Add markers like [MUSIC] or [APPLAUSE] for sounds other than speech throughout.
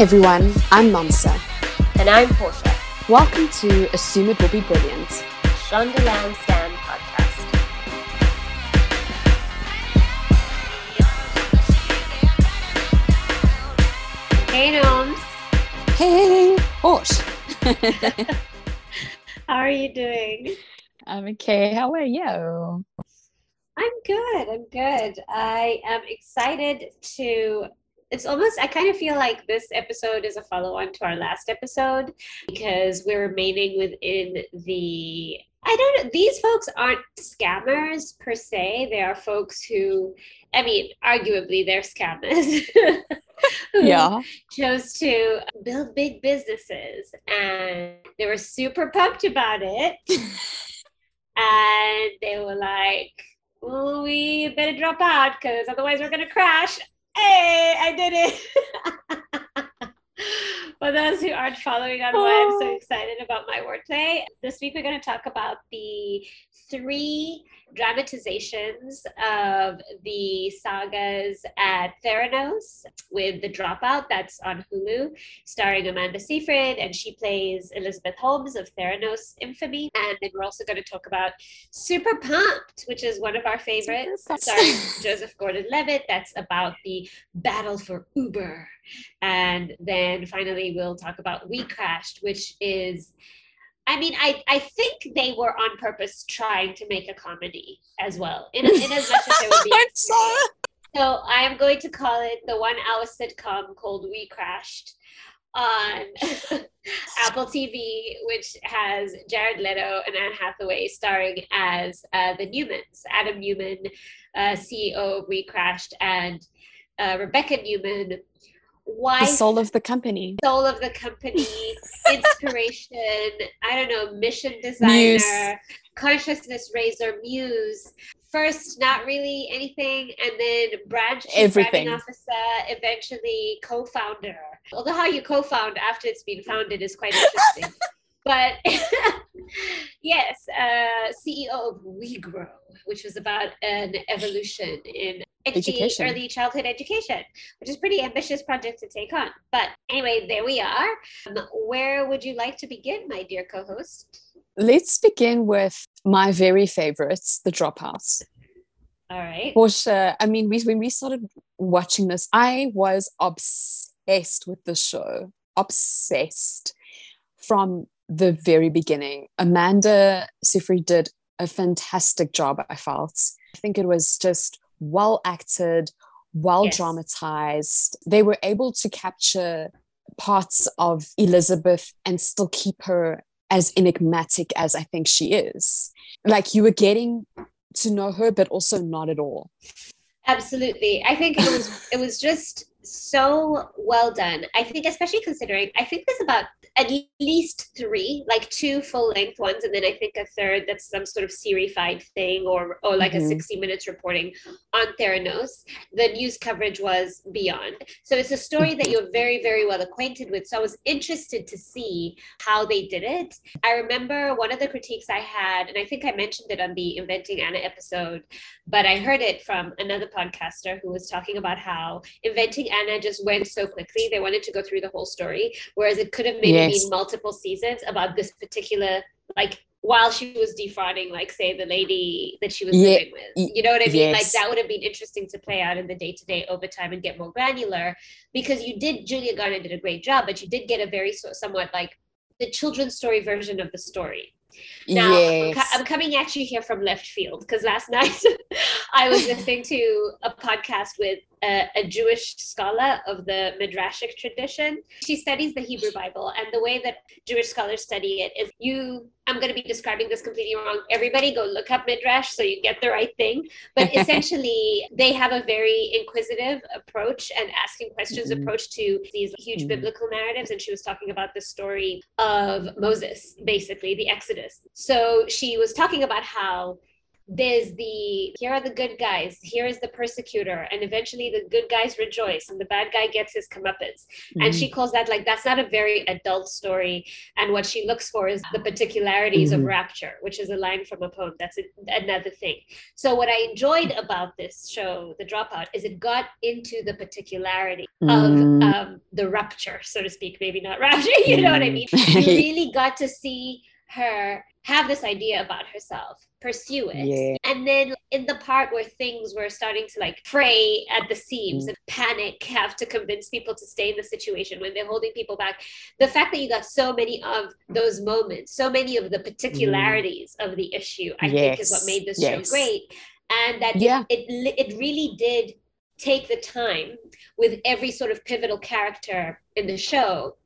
Hi everyone, I'm Mamsa. And I'm Portia. Welcome to Assume It Will Be Brilliant. Shondaland Stand podcast. Hey Noms. Hey, Portia. [LAUGHS] How are you doing? I'm okay. How are you? I'm good. I'm good. I am excited to it's almost i kind of feel like this episode is a follow-on to our last episode because we're remaining within the i don't know these folks aren't scammers per se. They are folks who i mean arguably they're scammers [LAUGHS] yeah. chose to build big businesses and they were super pumped about it. [LAUGHS] And they were like well, we better drop out because otherwise we're going to crash Hey, I did it. [LAUGHS] For those who aren't following on why I'm so oh. excited about my wordplay, this week we're going to talk about the three dramatizations of the sagas at Theranos with The Dropout, that's on Hulu, starring Amanda Seyfried, and she plays Elizabeth Holmes of Theranos infamy. And then we're also going to talk about Super Pumped, which is one of our favorites, starring [LAUGHS] Joseph Gordon Levitt. That's about the battle for Uber. And then finally, we'll talk about We Crashed, which is I mean, I, I think they were on purpose trying to make a comedy as well, in, in as much as there would be. [LAUGHS] so... so I am going to call it the one hour sitcom called We Crashed on [LAUGHS] Apple TV, which has Jared Leto and Anne Hathaway starring as uh, the Neumanns, Adam Neumann, uh, CEO of We Crashed, and uh, Rebecca Neumann, wife, the soul of the company, soul of the company, [LAUGHS] inspiration. I don't know, mission designer, muse. consciousness raiser, muse. First, not really anything, and then branch everything officer, eventually co-founder. Although how you co-found after it's been founded is quite interesting. [LAUGHS] but [LAUGHS] yes, uh, CEO of WeGrow, which was about an evolution in education. early childhood education, which is pretty ambitious project to take on. But anyway, there we are. Um, where would you like to begin, my dear co-host? Let's begin with my very favorites, The Dropouts. All right. For. I mean, we, when we started watching this, I was obsessed with the show. Obsessed from the very beginning. Amanda Seyfried did a fantastic job, I felt. I think it was just well acted, well yes. dramatized. They were able to capture parts of Elizabeth and still keep her as enigmatic as I think she is. Like you were getting to know her, but also not at all. Absolutely. I think it was it was just so well done. I think especially considering I think there's about at least three, like two full length ones, and then I think a third that's some sort of serified thing or or like mm-hmm. a 60 minutes reporting on Theranos. The news coverage was beyond. So it's a story that you're very, very well acquainted with. So I was interested to see how they did it. I remember one of the critiques I had, and I think I mentioned it on the Inventing Anna episode, but I heard it from another podcaster who was talking about how Inventing Anna just went so quickly. They wanted to go through the whole story, whereas it could have maybe yes. been multiple seasons about this particular like while she was defrauding, like say the lady that she was yeah. living with. You know what I mean? Yes. Like that would have been interesting to play out in the day to day overtime and get more granular because you did. Julia Garner did a great job, but you did get a very somewhat like the children's story version of the story. Now, yes. I'm, I'm, coming at you here from left field because last [LAUGHS] night I was listening to a podcast with a, a, Jewish scholar of the Midrashic tradition. She studies the Hebrew Bible, and the way that Jewish scholars study it is you. I'm going to be describing this completely wrong. Everybody go look up Midrash so you get the right thing. But [LAUGHS] essentially, they have a very inquisitive approach and asking questions mm-hmm. approach to these huge mm-hmm. biblical narratives. And she was talking about the story of Moses, basically, the Exodus. So she was talking about how there's the here are the good guys, here is the persecutor, and eventually the good guys rejoice and the bad guy gets his comeuppance. Mm-hmm. And she mm-hmm. calls that like that's not a very adult story. And what she looks for is the particularities mm-hmm. of rapture, which is a line from a poem. That's a, another thing. So what I enjoyed about this show, The Dropout, is it got into the particularity mm-hmm. of um, the rupture, so to speak. Maybe not rapture, [LAUGHS] you know what I mean? You [LAUGHS] really got to see her have this idea about herself, pursue it. Yeah. And then in the part where things were starting to like fray at the seams mm. and panic, [LAUGHS] have to convince people to stay in the situation when they're holding people back, the fact that you got so many of those moments, so many of the particularities mm. of the issue, I yes. think is what made this yes. show great. And that yeah. it, it, it really did take the time with every sort of pivotal character in the show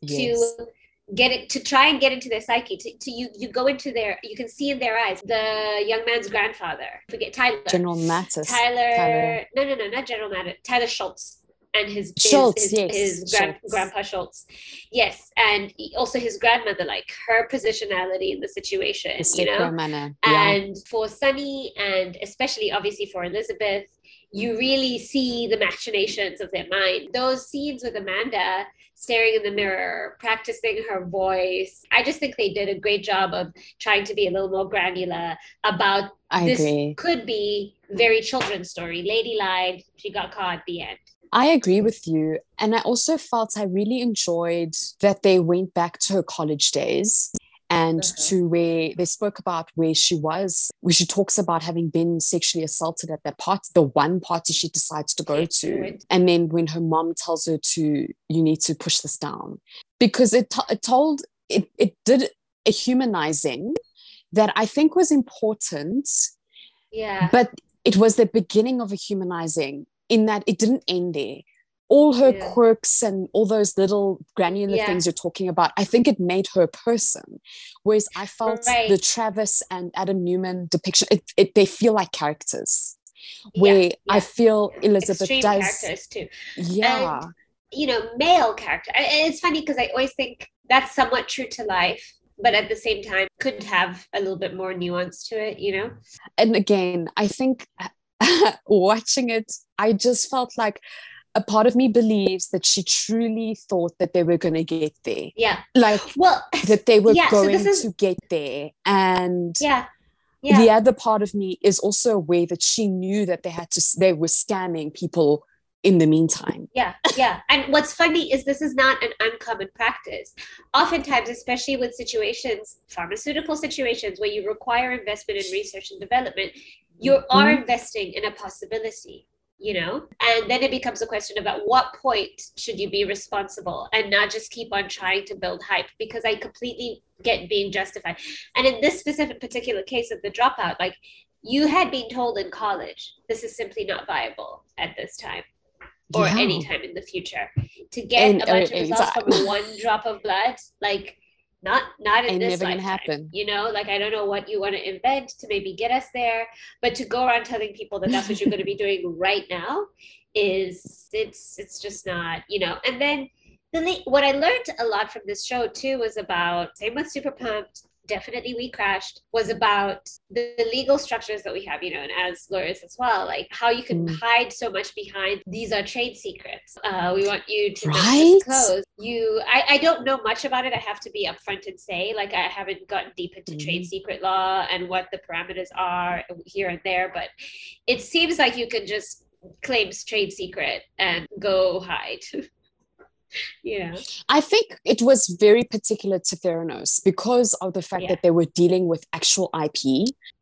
yes. to get it to try and get into their psyche to, to you you go into their you can see in their eyes the young man's grandfather forget tyler general mattis tyler, tyler. no no no not general mattis tyler shultz and his Shultz, his, yes. his grand, Shultz. grandpa Shultz. Yes, and also his grandmother, like her positionality in the situation, you know. Manner. Yeah. And for Sunny, and especially obviously for Elizabeth, you really see the machinations of their mind. Those scenes with Amanda staring in the mirror, practicing her voice. I just think they did a great job of trying to be a little more granular about I this agree. could be very children's story. Lady lied, she got caught, at the end. I agree with you. And I also felt I really enjoyed that they went back to her college days and uh-huh. to where they spoke about where she was, where she talks about having been sexually assaulted at that party, the one party she decides to go to. And then when her mom tells her to, you need to push this down, because it, t- it told, it, it did a humanizing that I think was important. Yeah. But it was the beginning of a humanizing in that it didn't end there all her yeah. quirks and all those little granular yeah. things you're talking about, I think it made her a person. Whereas I felt right. the Travis and Adam Neumann depiction, it, it, they feel like characters. Where yeah, I feel Elizabeth Extreme does. characters too. Yeah. And, you know, male character. It's funny because I always think that's somewhat true to life but at the same time could have a little bit more nuance to it you know and again i think [LAUGHS] watching it i just felt like a part of me believes that she truly thought that they were going to get there. Yeah. Like, well, that they were yeah, going so is, to get there. And yeah. Yeah. the other part of me is also aware that she knew that they had to, they were scamming people in the meantime. Yeah, yeah. And what's funny is this is not an uncommon practice. Oftentimes, especially with situations, pharmaceutical situations where you require investment in research and development, you mm-hmm. are investing in a possibility you know? And then it becomes a question about what point should you be responsible and not just keep on trying to build hype because i completely get being justified. And in this specific particular case of the dropout like you had been told in college this is simply not viable at this time or yeah. any time in the future. To get and, a bunch uh, of results from one drop of blood like not not in Ain't this never lifetime, gonna happen. You know, like I don't know what you want to invent to maybe get us there, but to go around telling people that that's what you're going to be doing [LAUGHS] right now is it's it's just not you know. And then the what I learned a lot from this show too was about same with Super Pumped definitely we crashed was about the, the, legal structures that we have you know and as lawyers as well like how you can mm. hide so much behind these are trade secrets uh, we want you to right? disclose you I, I don't know much about it i have to be upfront and say like i haven't gotten deep into mm. trade secret law and what the parameters are here and there but it seems like you can just claim trade secret and go hide [LAUGHS] yeah i think it was very particular to theranos because of the fact yeah. that they were dealing with actual ip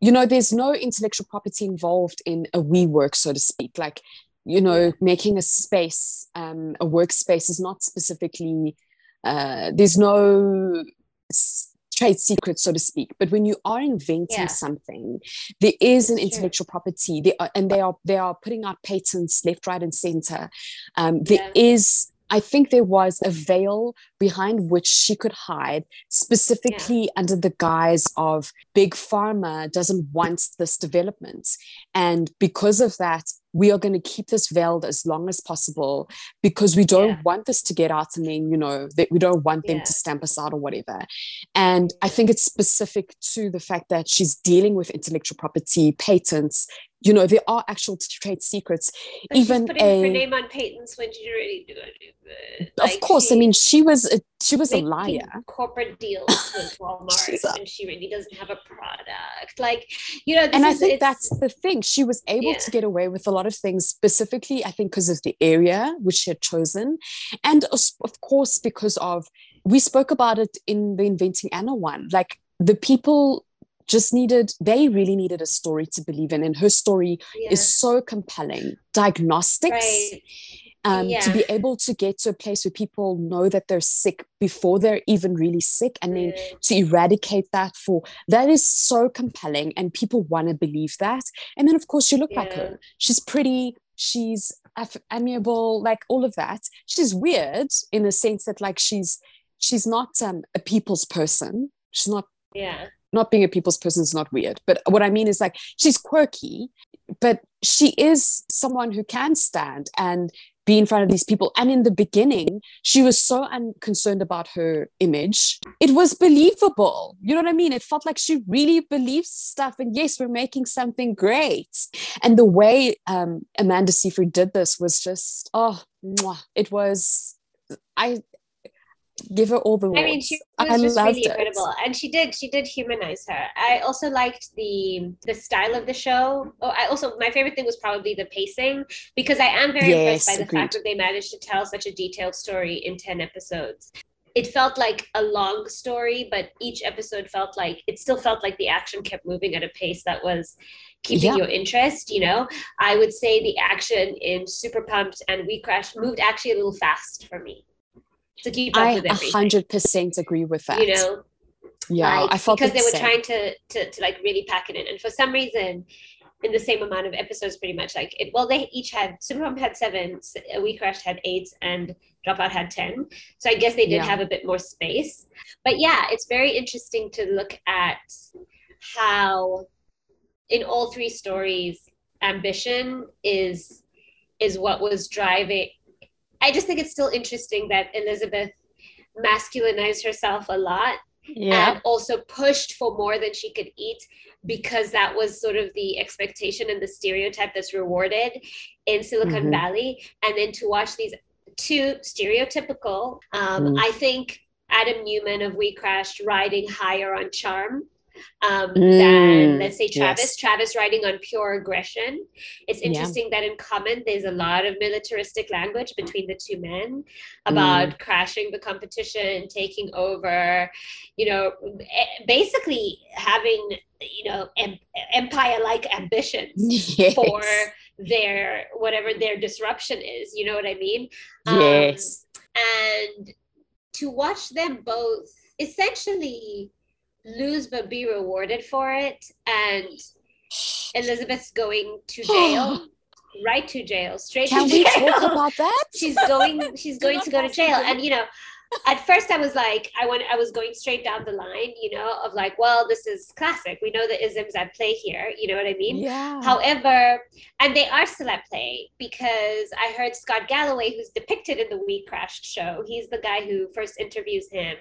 you know there's no intellectual property involved in a WeWork, so to speak like you know making a space um, a workspace is not specifically uh, there's no trade secret, so to speak. But when you are inventing yeah. something, there is an intellectual property, they are, and they are they are putting out patents left, right, and center. Um, there yeah. is I think there was a veil behind which she could hide, specifically yeah. under the guise of big pharma doesn't want this development. And because of that, we are going to keep this veiled as long as possible because we don't yeah. want this to get out and then you know that we don't want them yeah. to stamp us out or whatever and i think it's specific to the fact that she's dealing with intellectual property patents you know there are actual trade secrets. But even a, her name on patents when she really do it like of course she, i mean she was a, she was a liar. corporate deals [LAUGHS] with walmart a, and she really doesn't have a product. Like you know and i think that's the thing. She was able yeah. to get away with a lot of things specifically i think because of the area which she had chosen. And of course because of we spoke about it in the inventing anna one. Like the people just needed they really needed a story to believe in and her story yeah. is so compelling diagnostics right. um, yeah. to be able to get to a place where people know that they're sick before they're even really sick and then to eradicate that for that is so compelling and people want to believe that and then of course you look yeah. back her she's pretty she's amiable like all of that she's weird in the sense that like she's she's not um, a people's person she's not yeah not being a people's person is not weird. But what i mean is like she's quirky but she is someone who can stand and be in front of these people. And in the beginning she was so unconcerned about her image. It was believable. You know what i mean? It felt like she really believes stuff and yes we're making something great. And the way um, amanda seyfried did this was just oh it was i give her all the I mean, she was I just really incredible, it. and she did she did humanize her. I also liked the the style of the show. Oh, I also my favorite thing was probably the pacing because I am very yes, impressed by the agreed. fact that they managed to tell such a detailed story in ten episodes. It felt like a long story, but each episode felt like it still felt like the action kept moving at a pace that was keeping yeah. your interest you know i would say the action in super pumped and we crash moved actually a little fast for me to keep up I with everything. I 100% agree with that. You know? Yeah, like, I felt because they were same. trying to, to to like really pack it in, and for some reason, in the same amount of episodes, pretty much like it. Well, they each had Superpump had seven, We Crashed had eight, and Dropout had ten. So I guess they did yeah. have a bit more space. But yeah, it's very interesting to look at how, in all three stories, ambition is is what was driving I just think it's still interesting that Elizabeth masculinized herself a lot yeah. and also pushed for more than she could eat because that was sort of the expectation and the stereotype that's rewarded in Silicon mm-hmm. Valley. And then to watch these two stereotypical, um, mm. I think Adam Neumann of We Crashed riding higher on charm um, mm, than let's say Travis. Yes. Travis writing on pure aggression. It's interesting yeah. that in Common there's a lot of militaristic language between the two men about mm. crashing the competition, taking over, you know, basically having you know em- empire-like ambitions [LAUGHS] yes. for their whatever their disruption is. You know what I mean? Yes. Um, and to watch them both essentially lose but be rewarded for it and elizabeth's going to [SIGHS] jail right to jail straight Can to we talk about that [LAUGHS] she's going she's going to go to jail and you know at first I was like, I went, I was going straight down the line, you know, of like, well, this is classic. We know the isms at play here. You know what I mean? Yeah. However, and they are still at play because I heard Scott Galloway, who's depicted in the We Crashed show. He's the guy who first interviews him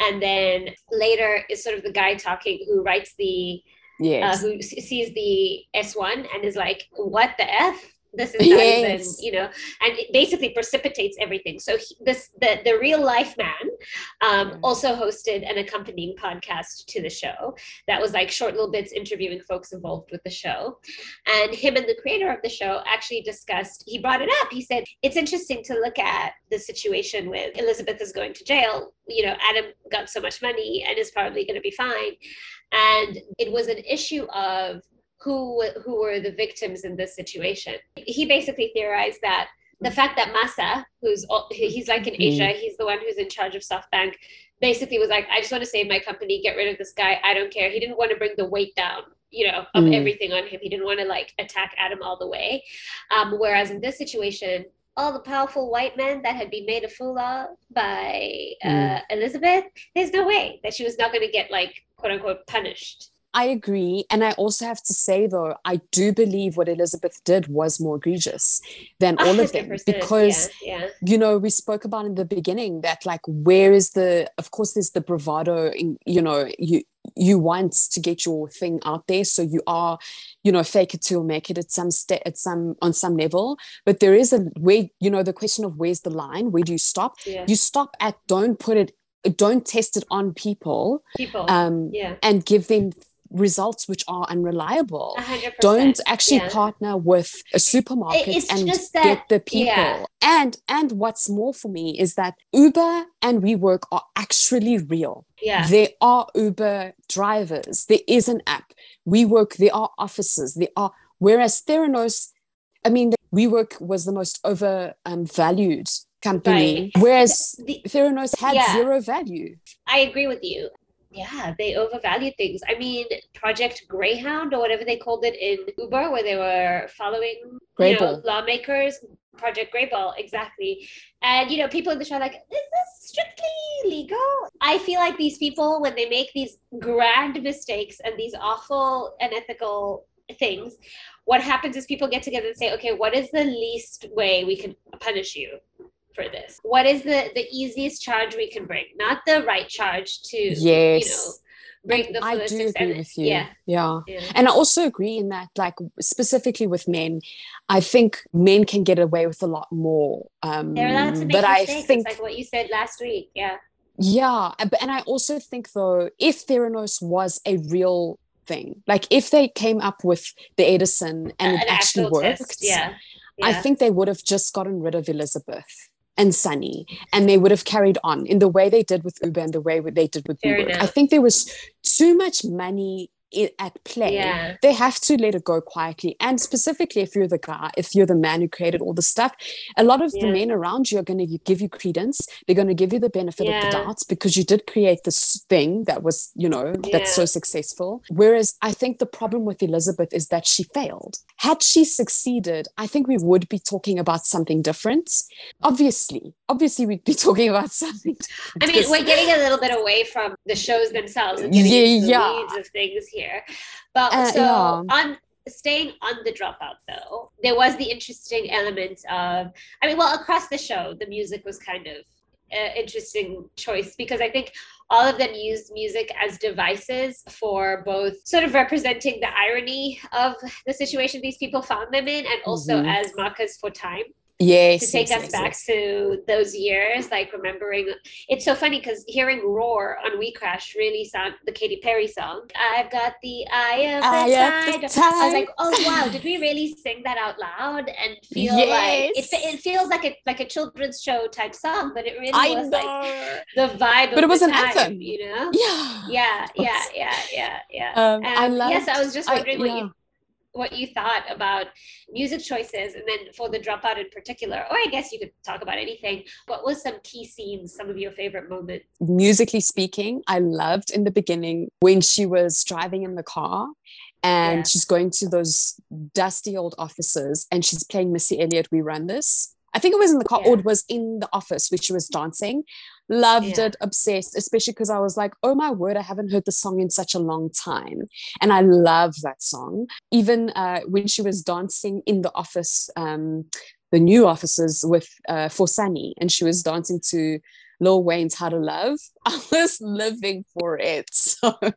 and then later is sort of the guy talking who writes the yes. Uh, who sees the S1 and is like, what the F? This [LAUGHS] is yes. even you know and it basically precipitates everything. So he, this the the real life man um, mm. also hosted an accompanying podcast to the show that was like short little bits interviewing folks involved with the show. And him and the creator of the show actually discussed he brought it up. He said it's interesting to look at the situation with elizabeth is going to jail. You know adam got so much money and is probably going to be fine. And it was an issue of who who were the victims in this situation. He basically theorized that the fact that Masa, who's he's like in Asia, mm-hmm. he's the one who's in charge of SoftBank, basically was like, I just want to save my company, get rid of this guy. I don't care. He didn't want to bring the weight down, you know, of mm. everything on him. He didn't want to like attack Adam all the way. Um, whereas in this situation, all the powerful white men that had been made a fool of by uh, Mm. Elizabeth, there's no way that she was not going to get like quote unquote punished. I agree. And I also have to say, though, I do believe what Elizabeth did was more egregious than all of them because yeah, yeah. you know we spoke about in the beginning that like where is the of course there's the bravado in you know you you want to get your thing out there so you are you know fake it till make it at some sta- at some on some level but there is a way you know the question of where's the line where do you stop yeah. you stop at don't put it don't test it on people people. um yeah, and give them results which are unreliable hundred percent. don't actually yeah. partner with a supermarket it's and just that- get the people yeah. and and what's more for me is that uber and WeWork are actually real Yeah, there are uber drivers there is an app WeWork there are offices there are whereas theranos i mean WeWork was the most overvalued um, company Right. whereas The- theranos had Yeah. zero value I agree with you. Yeah, they overvalued things. I mean, Project Greyhound or whatever they called it in Uber, where they were following you know, lawmakers. Project Greyball, exactly. And you know, people in the show are like, is this strictly legal? I feel like these people, when they make these grand mistakes and these awful unethical things, what happens is people get together and say, okay, what is the least way we can punish you? For this? What is the the easiest charge we can bring? Not the right charge to yes you know bring the I do agree with you. Yeah, yeah. yeah. And I also agree in that, like specifically with men, I think men can get away with a lot more. Um, They're allowed to make but I mistakes. think, like what you said last week. Yeah. yeah, uh, but- and I also think though, if Theranos was a real thing, like if they came up with the Edison and An it actually worked, test. Yeah. I think they would have just gotten rid of Elizabeth and Sunny, and they would have carried on in the way they did with Uber and the way they did with WeWork. I think there was too much money at play. Yeah. They have to let it go quietly. And specifically, if you're the guy, if you're the man who created all the stuff, a lot of the men around you are going to give you credence. They're going to give you the benefit of the doubt because you did create this thing that was, you know, that's so successful. Whereas I think the problem with Elizabeth is that she failed. Had she succeeded, I think we would be talking about something different. Obviously, obviously, we'd be [LAUGHS] talking about something different. I mean, we're getting a little bit away from the shows themselves and getting Yeah, into the yeah. of things here. But Uh, so yeah. on staying on the dropout though, there was the interesting element of I mean, well, across the show, the music was kind of an interesting choice because I think all of them used music as devices for both sort of representing the irony of the situation these people found them in and also Mhm. as markers for time yes, to take yes, us yes, back to those years, like remembering. It's so funny because hearing "Roar" on We Crash really sound the Katy Perry song. I've got the eye of the, Eye of the tiger. I was like, oh wow, did we really sing that out loud and feel like it? It feels like a like a children's show type song, but it really I was know. like the vibe. But of it was the an time, anthem. you know. yeah. Yeah, yeah, yeah, yeah, yeah. Um, I Um, love. yes, I was just wondering what yeah. you what you thought about music choices and then for the dropout in particular or i guess you could talk about anything what was some key scenes some of your favorite moments musically speaking, I loved in the beginning when she was driving in the car and Yeah. she's going to those dusty old offices and she's playing Missy Elliott, We Run This. I think it was in the car or it was in the office where she was dancing. Loved Yeah. it, obsessed, especially because I was like, oh my word, I haven't heard the song in such a long time. And I love that song. Even uh, when she was dancing in the office, um, the new offices with uh, for Sunny, and she was dancing to Lil Wayne's How to Love. [LAUGHS] I was living for it so much.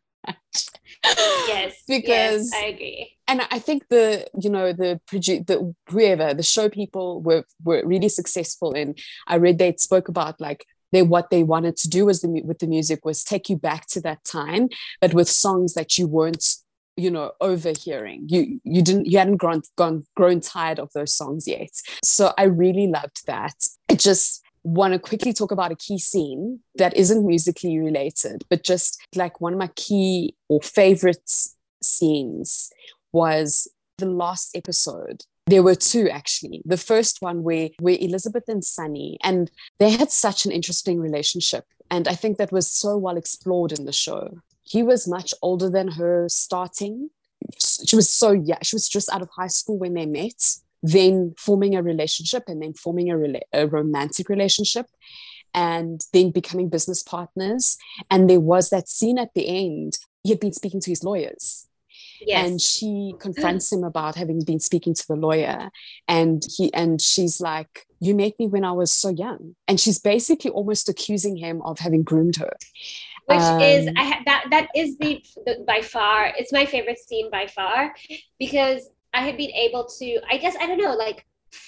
yes [LAUGHS] because yes, i agree and I think the you know the produce the whoever the show people were were really successful in. I read they spoke about like they what they wanted to do was the with the music was take you back to that time, but with songs that you weren't you know overhearing. You you didn't you hadn't grown gone grown tired of those songs yet. So i really loved that. I just want to quickly talk about a key scene that isn't musically related but just like one of my key or favorite scenes was the last episode there were two actually the first one where where elizabeth and sunny and they had such an interesting relationship and i think that was so well explored in the show he was much older than her starting she was so yeah she was just out of high school when they met then forming a relationship and then forming a, rela- a romantic relationship and then becoming business partners. And there was that scene at the end. He had been speaking to his lawyers. Yes. And she [LAUGHS] confronts him about having been speaking to the lawyer. And he and she's like, You met me when I was so young. And she's basically almost accusing him of having groomed her. Which um, is I ha- that that is the, the by far it's my favorite scene by far because I had been able to, I guess, I don't know, like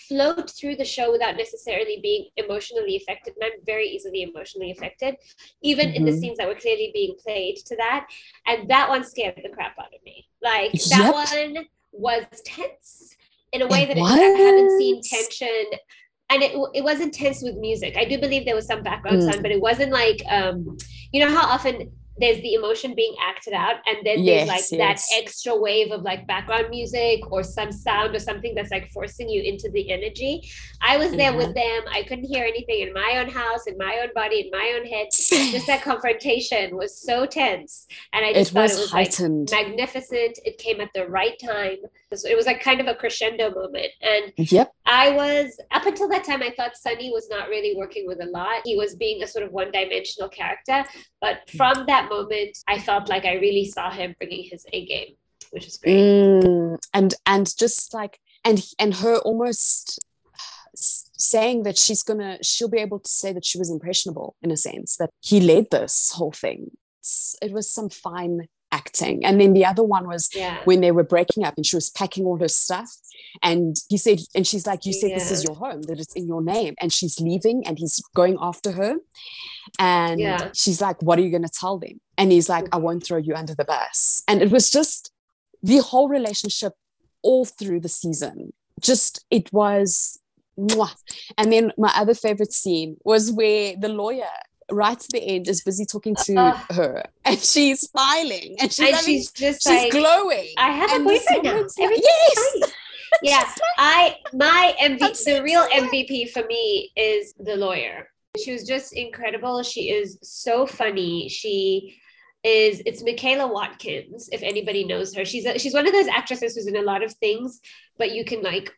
float through the show without necessarily being emotionally affected. And I'm very easily emotionally affected, even mm-hmm. in the mm-hmm. scenes that were clearly being played to that. And that one scared the crap out of me. Like that one was tense in a way it that was? I haven't seen tension. And it, it was intense with music. I do believe there was some background mm. sound, but it wasn't like, um, you know how often there's the emotion being acted out and then yes, there's like yes. that extra wave of like background music or some sound or something that's like forcing you into the energy. I was there with mm-hmm. them. I couldn't hear anything in my own house in my own body in my own head. [LAUGHS] Just that confrontation was so tense and i just it thought was it was heightened. like magnificent. It came at the right time. It was like kind of a crescendo moment and yep. I was up until that time i thought sunny was not really working with a lot. He was being a sort of one-dimensional character but mm. from that moment, I felt like I really saw him bringing his A game, which is great. Mm, and and just like and and her almost saying that she's gonna she'll be able to say that she was impressionable in a sense that he led this whole thing. it was some fine acting. And then the other one was yeah. when they were breaking up and she was packing all her stuff. And he said, and she's like, You said yeah. this is your home, that it's in your name. And she's leaving and he's going after her. And yeah. she's like, What are you going to tell them? And he's like, I mm-hmm. won't throw you under the bus. And it was just the whole relationship all through the season. Just, it was. And then my other favorite scene was where the lawyer right to the end is busy talking to uh, her and she's smiling and she's, and having, she's just she's like, glowing. I have a boyfriend now. Like, yes. [LAUGHS] yeah. I my MVP the real MVP for me is the lawyer. She was just incredible. She is so funny. She is it's Michaela Watkins, if anybody knows her. She's a, she's one of those actresses who's in a lot of things, but you can like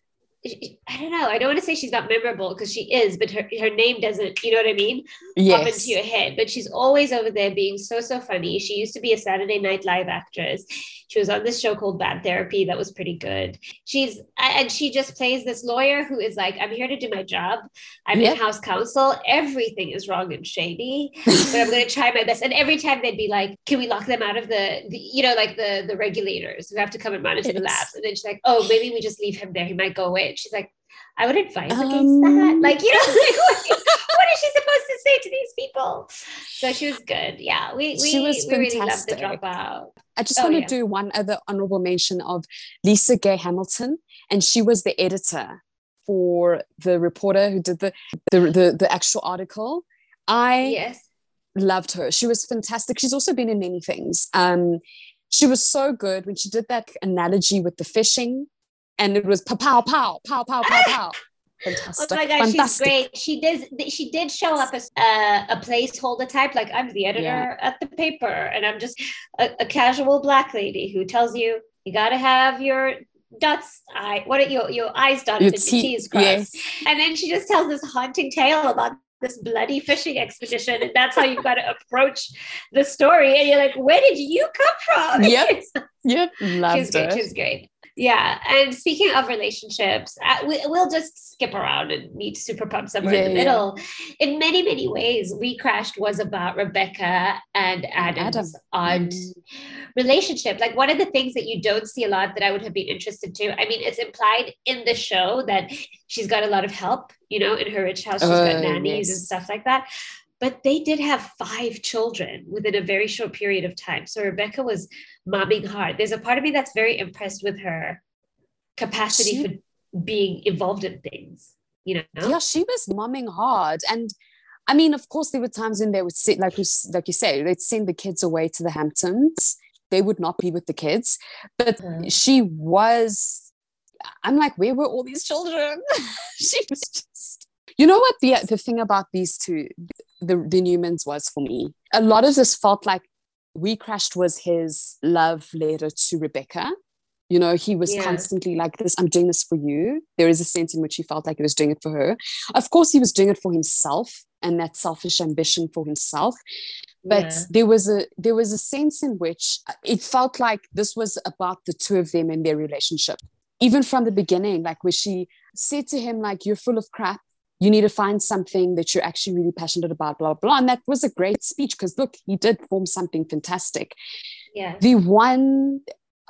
I don't know. I don't want to say she's not memorable because she is, but her, her name doesn't, you know what I mean? Yes. Pop into your head. But she's always over there being so, so funny. She used to be a Saturday Night Live actress. She was on this show called Bad Therapy that was pretty good. She's, and she just plays this lawyer who is like, I'm here to do my job. I'm yep. in house counsel. Everything is wrong and shady, but I'm going [LAUGHS] to try my best. And every time they'd be like, can we lock them out of the, the you know, like the, the regulators who have to come and monitor it's, the labs? And then she's like, oh, maybe we just leave him there. He might go away she's like, I would advise um, against that. Like, you know, [LAUGHS] like, what, what is she supposed to say to these people? So she was good. Yeah, we we, she was we really loved the dropout. I just oh, want to yeah. do one other honorable mention of LisaGay Hamilton, and she was the editor for the reporter who did the the the, the actual article. I yes loved her. She was fantastic. She's also been in many things. Um, she was so good when she did that analogy with the fishing and it was pow pow pow pow pow pow pow. [LAUGHS] Fantastic. Oh my god, she's great. She did. She did show up as uh, a placeholder type. Like I'm the editor yeah. at the paper, and I'm just a, a, casual black lady who tells you you got to have your dots. I what are your your eyes dotted and T's crossed. Yes. And then she just tells this haunting tale about this bloody fishing expedition, and that's how you've got to [LAUGHS] approach the story. And you're like, where did you come from? Yep. [LAUGHS] yep. Loved she's great. She's great yeah and speaking of relationships uh, we, will just skip around and meet super pump somewhere yeah, in the middle in many many ways we crashed was about rebecca and adam's Adam. odd mm. relationship like one of the things that you don't see a lot that i would have been interested to i mean it's implied in the show that she's got a lot of help you know in her rich house she's uh, got oh, nannies yes. and stuff like that but they did have five children within a very short period of time. So Rebecca was momming hard. There's a part of me that's very impressed with her capacity she, for being involved in things, you know? Yeah, she was momming hard. And I mean, of course, there were times when they would sit, like, like you say, they'd send the kids away to the Hamptons. They would not be with the kids. But mm-hmm. she was, I'm like, where were all these children? [LAUGHS] she was just you know what the the thing about these two, the the Neumanns was for me. A lot of this felt like we crashed was his love letter to Rebecca You know, he was Yeah. constantly like this, I'm doing this for you. There is a sense in which he felt like he was doing it for her. Of course, he was doing it for himself and that selfish ambition for himself. But Yeah. there was a there was a sense in which uh, it felt like this was about the two of them and their relationship. Even from the beginning, like where she said to him, like, you're full of crap. You need to find something that you're actually really passionate about, blah, blah. blah. And that was a great speech because look, he did form something fantastic. yeah. The one,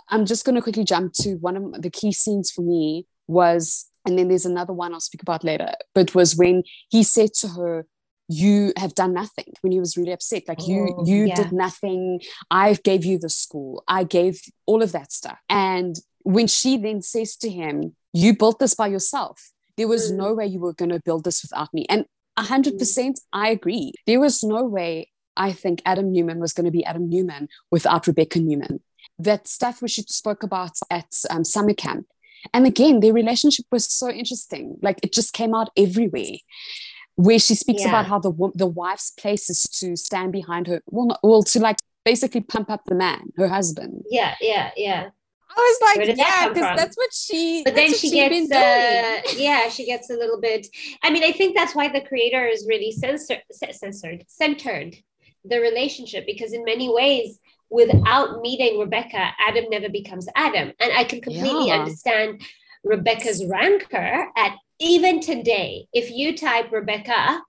I'm just going to quickly jump to one of the key scenes for me was, and then there's another one I'll speak about later, but was when he said to her, you have done nothing when he was really upset like you Oh, you yeah. did nothing i gave you the school i gave all of that stuff and when she then says to him you built this by yourself there was Mm. no way you were going to build this without me. And 100% i agree. There was no way i think adam neumann was going to be adam neumann without rebecca neumann. That stuff which she spoke about at um, summer camp. And again their relationship was so interesting. Like it just came out everywhere where she speaks Yeah. about how the the wife's place is to stand behind her well not, well to like basically pump up the man her husband. Yeah, yeah, yeah. I was like yeah because from? that's what she But then she what she'd been gets, doing. uh, yeah, she gets a little bit. I mean, I think that's why the creator is really censor, c- censored, centered the relationship because in many ways, without meeting Rebecca, Adam never becomes Adam, and I can completely Yeah. understand Rebecca's rancor at even today. If you type Rebecca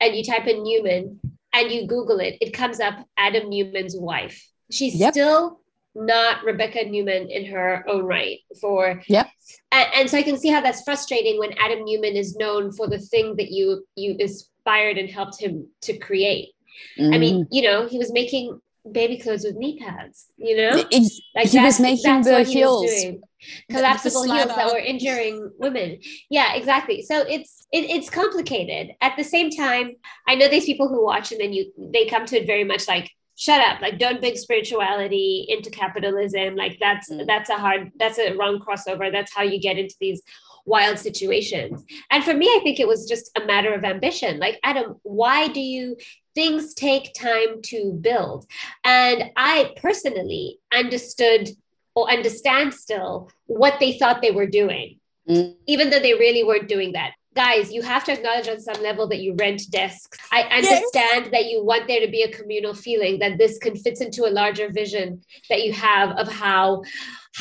and you type in Neumann and you Google it, it comes up Adam Neumann's wife. She's Yep. still not Rebecca Neumann in her own right for Yep. and, and so I can see how that's frustrating when Adam Neumann is known for the thing that you you inspired and helped him to create. I Mm. mean, you know, he was making baby clothes with knee pads, you know? It- Like he was making the he heels doing. the collapsible heels that were injuring women. Yeah, exactly. So it's it, it's complicated. At the same time, I know these people who watch and then you they come to it very much like shut up. Like don't bring spirituality into capitalism. Like that's Mm. that's a hard that's a wrong crossover. That's how you get into these wild situations. And for me i think it was just a matter of ambition. Like adam why do you things take time to build? And i personally understood or understand still what they thought they were doing Mm. even though they really weren't doing that guys you have to acknowledge on some level that you rent desks i understand that you want there to be a communal feeling that this can fits into a larger vision that you have of how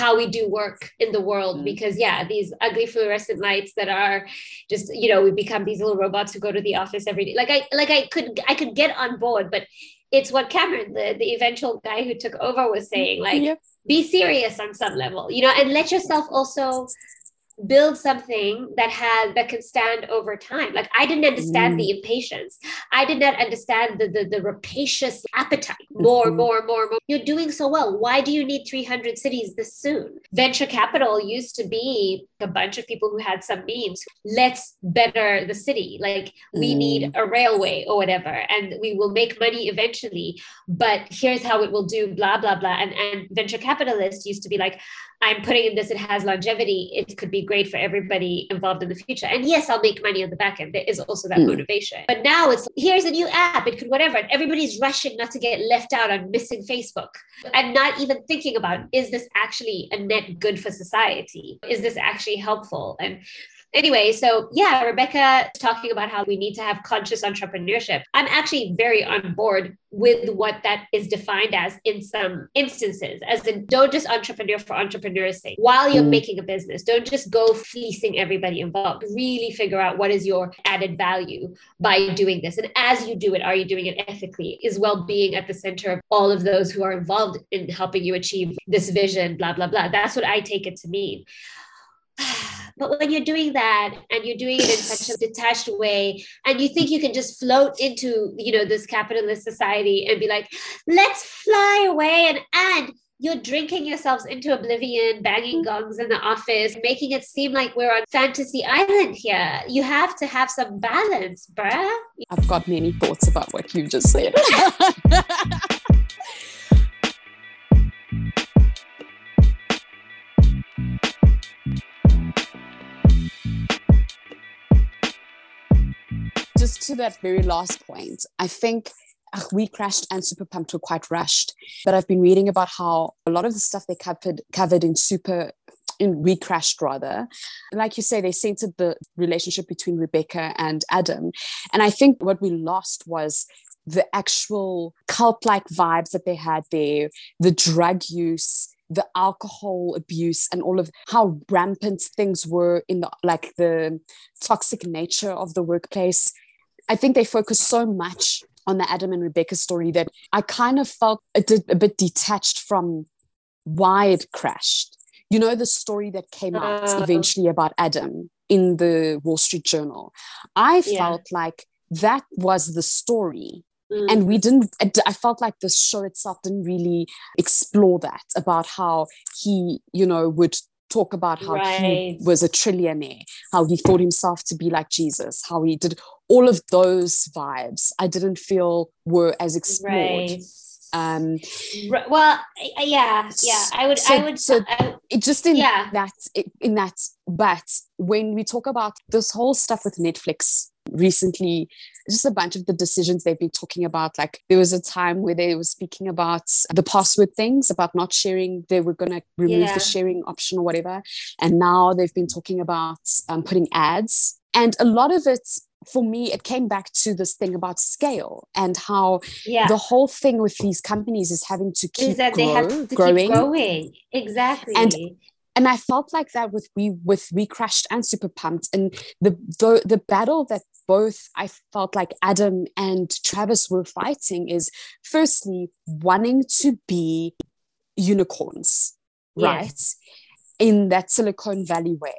how we do work in the world Mm. because yeah these ugly fluorescent lights that are just you know we become these little robots who go to the office every day like i like i could i could get on board but it's what cameron the, the eventual guy who took over was saying like Yep. be serious on some level you know and let yourself also build something that has that can stand over time. Like i didn't understand Mm. the impatience. I did not understand the the, the rapacious appetite. More Mhm. more more more. You're doing so well. Why do you need 300 cities this soon? Venture capital used to be a bunch of people who had some means. Let's better the city. Like we Mm. need a railway or whatever and we will make money eventually but here's how it will do blah blah blah. And and venture capitalists used to be like i'm putting in this. It has longevity. It could be great for everybody involved in the future. And yes i'll make money on the back end. There is also that Mm. motivation. But now it's here's a new app. It could whatever. And everybody's rushing not to get left out on missing facebook. And not even thinking about is this actually a net good for society? Is this actually helpful? And anyway so yeah rebecca talking about how we need to have conscious entrepreneurship. I'm actually very on board with what that is defined as in some instances as in don't just entrepreneur for entrepreneur's sake. While you're Mm. making a business don't just go fleecing everybody involved. Really figure out what is your added value by doing this. And as you do it are you doing it ethically? Is well-being at the center of all of those who are involved in helping you achieve this vision blah blah blah. That's what i take it to mean [SIGHS] but when you're doing that and you're doing it in such a detached way and you think you can just float into you know this capitalist society and be like let's fly away and and you're drinking yourselves into oblivion, banging mm-hmm. gongs in the office, making it seem like we're on fantasy island here. You have to have some balance, bruh. I've got many thoughts about what you just said. [LAUGHS] to that very last point, I think ugh, we crashed and super pumped were quite rushed. but I've been reading about how a lot of the stuff they covered covered in super in we crashed rather. Like you say they centered the relationship between rebecca and adam. And i think what we lost was the actual cult like vibes that they had there the drug use the alcohol abuse and all of how rampant things were in the like the toxic nature of the workplace i think they focus so much on the adam and rebecca story that i kind of felt a, a bit detached from why it crashed you know the story that came out uh, eventually about adam in the wall street journal i yeah. felt like that was the story mm. and we didn't i felt like the show itself didn't really explore that about how he you know would talk about how right. he was a trillionaire how he thought himself to be like jesus how he did all of those vibes i didn't feel were as explored right. Um, well, yeah, yeah. I would, so, I would. So I, it just in yeah. that, in that. But when we talk about this whole stuff with Netflix recently, just a bunch of the decisions they've been talking about. Like there was a time where they were speaking about the password things, about not sharing. They were going to remove yeah. the sharing option or whatever, and now they've been talking about um, putting ads. And a lot of it for me, it came back to this thing about scale and how yeah. the whole thing with these companies is having to keep is that grow, they have to growing. keep growing. Exactly. And and I felt like that with we with we crashed and super pumped and the, the the battle that both I felt like Adam and Travis were fighting is firstly wanting to be unicorns, right? In that Silicon Valley way,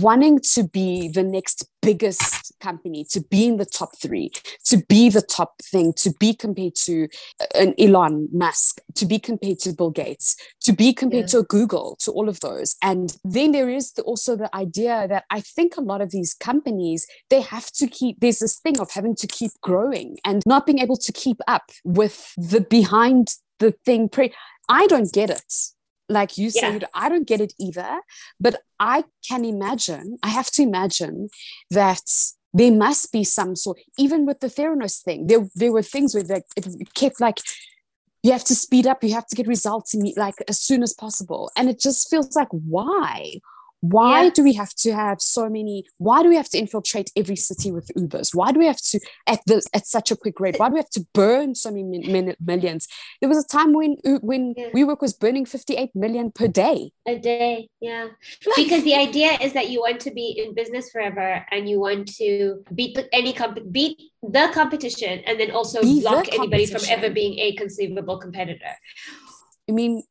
wanting to be the next biggest company, to be in the top three, to be the top thing, to be compared to uh, an Elon Musk, to be compared to Bill Gates, to be compared yeah. to Google, to all of those. And then there is the, also the idea that I think a lot of these companies, they have to keep, there's this thing of having to keep growing and not being able to keep up with the behind the thing. Pre- I don't get it like you said yeah. i don't get it either but i can imagine i have to imagine that there must be some sort even with the theranos thing there, there were things where like, it kept like you have to speed up you have to get results in like as soon as possible and it just feels like why why do we have to have so many why do we have to infiltrate every city with ubers? Why do we have to at the at such a quick rate why do we have to burn so many min- millions? There was a time when when yeah. WeWork was burning 58 million per day. A day yeah. Because the idea is that you want to be in business forever and you want to beat any comp- beat the competition and then also be block anybody from ever being a conceivable competitor. I mean,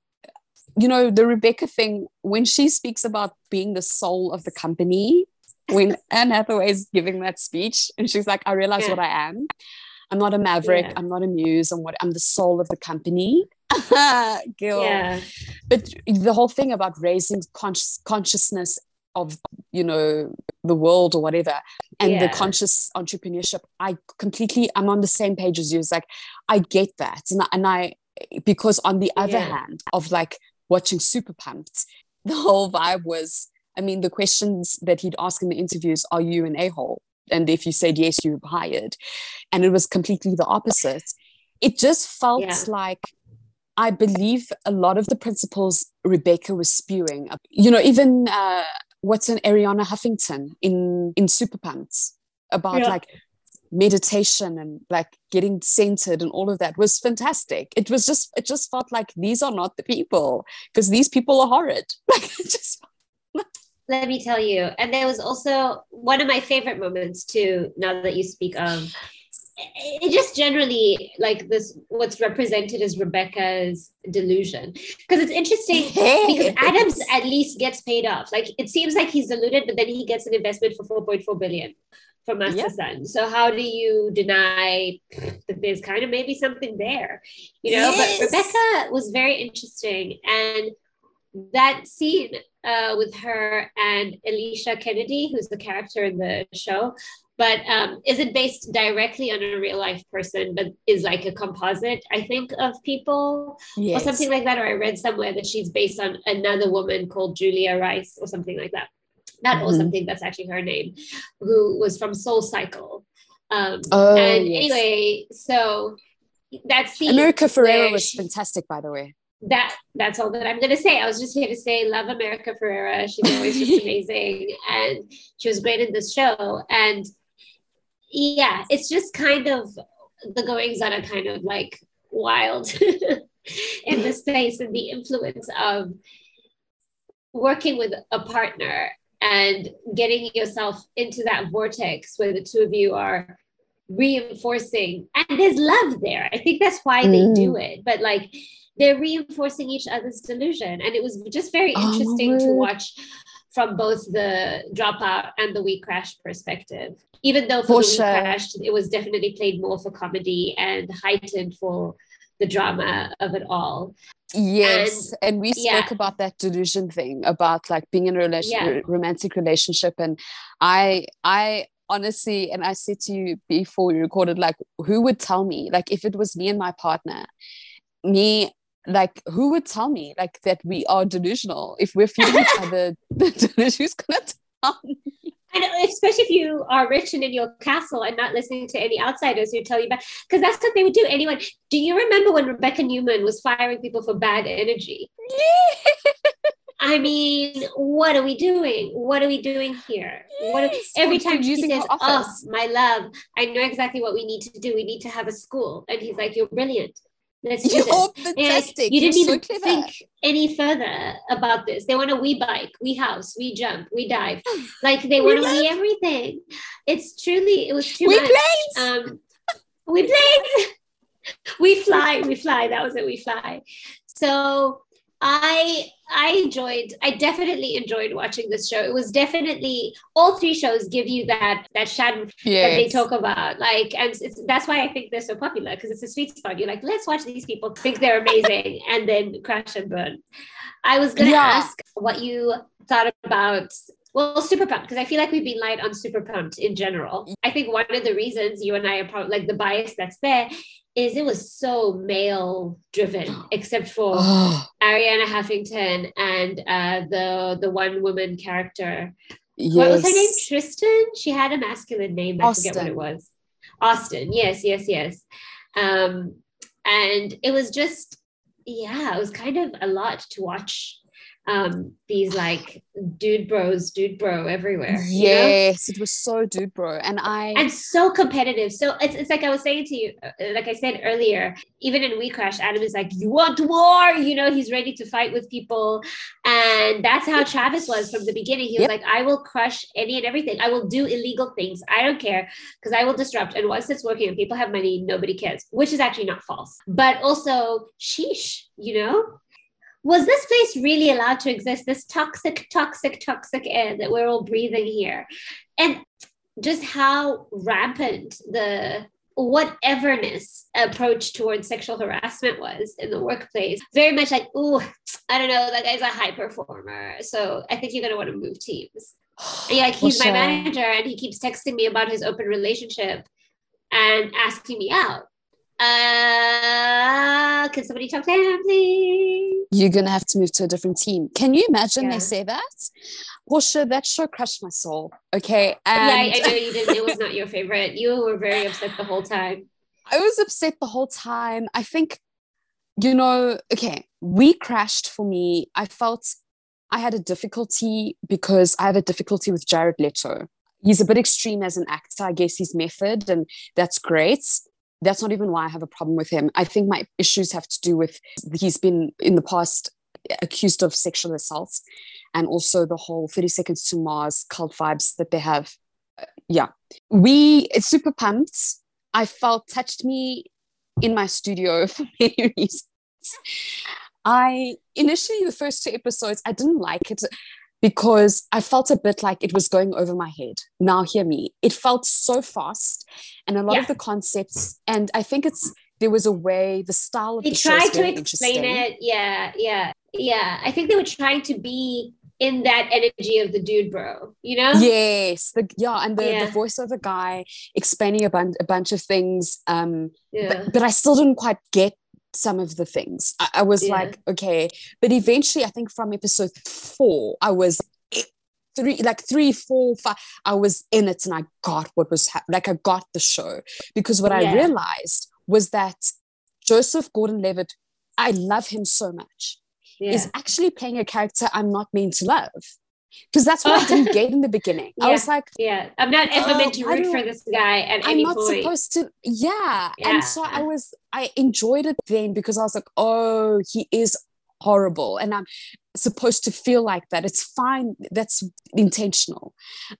you know, the Rebecca thing, when she speaks about being the soul of the company, when Anne Hathaway is giving that speech and she's like, I realize yeah. what I am. I'm not a maverick. Yeah. I'm not a muse. I'm what I'm the soul of the company. [LAUGHS] Gil. Yeah. But the whole thing about raising conscious consciousness of you know the world or whatever and yeah. the conscious entrepreneurship i completely i'm on the same page as you it's like i get that and, and i because on the other yeah. hand of like watching Super Pumped, [LAUGHS] the whole vibe was I mean, the questions that he'd ask in the interviews are you an a hole? And if you said yes, you were hired. And it was completely the opposite. It just felt yeah. like I believe a lot of the principles Rebecca was spewing, you know, even uh, what's an Arianna Huffington in in Super Pumped about yeah. like meditation and like getting centered and all of that was fantastic. It was just it just felt like these are not the people because these people are horrid. [LAUGHS] Like just [LAUGHS] let me tell you. And there was also one of my favorite moments too now that you speak of. It just generally like this what's represented as rebecca's delusion. Because it's interesting [LAUGHS] because adams at least gets paid off. Like it seems like he's deluded but then he gets an investment for 4.4 billion from Master yeah. Son. So how do you deny that there's kind of maybe something there? You know, yes. but Rebecca was very interesting. And that scene uh, with her and Elishia Kennedy, who's the character in the show, but um, isn't based directly on a real life person, but is like a composite, I think, of people yes. or something like that. Or I read somewhere that she's based on another woman called Julia Rice or something like that not mm-hmm. or something that's actually her name, who was from Soul Cycle. Um, oh, and yes. anyway, so that scene. America Ferrera was fantastic, by the way. that that's all that I'm gonna say. I was just here to say love America Ferrera. She's always just [LAUGHS] amazing. And she was great in this show. And yeah, it's just kind of the goings on are kind of like wild [LAUGHS] in the space and the influence of working with a partner and getting yourself into that vortex where the two of you are reinforcing and there's love there i think that's why they Mm. do it but like they're reinforcing each other's delusion and it was just very Oh, interesting to watch from both the dropout and the we crash perspective even though for, For the we sure. crashed it was definitely played more for comedy and heightened for the drama of it all Yes, and, we yeah. spoke about that delusion thing about like being in a relation, Yeah. romantic relationship, and I, I honestly, and I said to you before we recorded, like, who would tell me, like, if it was me and my partner, me, like, who would tell me, like, that we are delusional if we're feeling [LAUGHS] each other? [LAUGHS] Who's gonna tell me? And especially if you are rich and in your castle and not listening to any outsiders who tell you about, because that's what they would do. Anyone, do you remember when Rebecca Neumann was firing people for bad energy? [LAUGHS] I mean, what are we doing? What are we doing here? What are, every time she says, "Oh, my love, I know exactly what we need to do. We need to have a school," and he's like, "You're brilliant. Let's do You're this." Fantastic. you didn't You're even clever. think any further about this. They want a we bike, we house, we jump, we dive. [SIGHS] Like they want to be everything. It's truly, it was too we much. Um, we play, [LAUGHS] we fly, we fly. That was it. We fly. So I I enjoyed. I definitely enjoyed watching this show. It was definitely all three shows give you that that shadow that they talk about. Like, and it's, that's why I think they're so popular because it's a sweet spot. You're like, let's watch these people think they're amazing, [LAUGHS] and then crash and burn. I was gonna Yeah. ask what you thought about. Well, Super Pumped, because I feel like we've been light on Super Pumped in general. I think one of the reasons you and I are probably like the bias that's there is it was so male driven, [GASPS] except for Oh, Arianna Huffington and uh, the the one woman character yes. what was her name? Tristan? She had a masculine name. I forget what it was. Austin. Yes, yes, yes. Um, and it was just, yeah, it was kind of a lot to watch um these like dude bros, dude bro everywhere. you know? Yes, it was so dude, bro. And I And so competitive. So it's, it's like I was saying to you, uh, like I said earlier, even in We Crash, Adam is like, You want war? You know, he's ready to fight with people. And that's how Travis was from the beginning. He was Yep. like, I will crush any and everything. I will do illegal things. I don't care because I will disrupt. And once it's working and people have money, nobody cares, which is actually not false. But also, sheesh, you know? Was this place really allowed to exist? This toxic, toxic, toxic air that we're all breathing here. And just how rampant the whateverness approach towards sexual harassment was in the workplace. Very much like, oh, I don't know, that guy's a high performer. So I think you're gonna want to move teams. [SIGHS] And yeah, like he's my sure. manager and he keeps texting me about his open relationship and asking me out. Uh, can somebody talk to him, please? you're gonna have to move to a different team. Can you imagine Yeah. they say that? Well, sure, that show crushed my soul. Okay. yeah, I, I know you didn't. It was not your favorite. You were very upset the whole time. I was upset the whole time. I think, you know, okay, we crashed for me. I felt I had a difficulty because I have a difficulty with Jared Leto. He's a bit extreme as an actor. I guess his method, and that's great. That's not even why I have a problem with him. I think my issues have to do with he's been in the past accused of sexual assaults and also the whole 30 Seconds to Mars cult vibes that they have. Uh, yeah. We, it's super pumped. I felt touched me in my studio [LAUGHS] for many reasons. I initially, the first two episodes, I didn't like it because I felt a bit like it was going over my head. Now, hear me. It felt so fast and a lot Yeah. of the concepts, and I think it's there was a way, the style of they the tried to explain it yeah yeah yeah i think they were trying to be in that energy of the dude bro you know Yes, the yeah, and the, Yeah. the voice of the guy explaining a, bun- a bunch of things. Um, yeah but, but I still didn't quite get some of the things. I, I was Yeah. like, okay, but eventually, I think from episode four, I was three, like three, four, five. I was in it, and I got what was hap- like I got the show because what Yeah. I realized was that Joseph Gordon-Levitt, I love him so much, Yeah. is actually playing a character I'm not meant to love. Because that's what I didn't get in the [LAUGHS] beginning. I was like, yeah. I'm not ever Oh, meant to root for this guy at I'm any not point. supposed to. Yeah. Yeah. And so I was, I enjoyed it then because I was like, oh, he is horrible. And I'm supposed to feel like that. It's fine. That's intentional.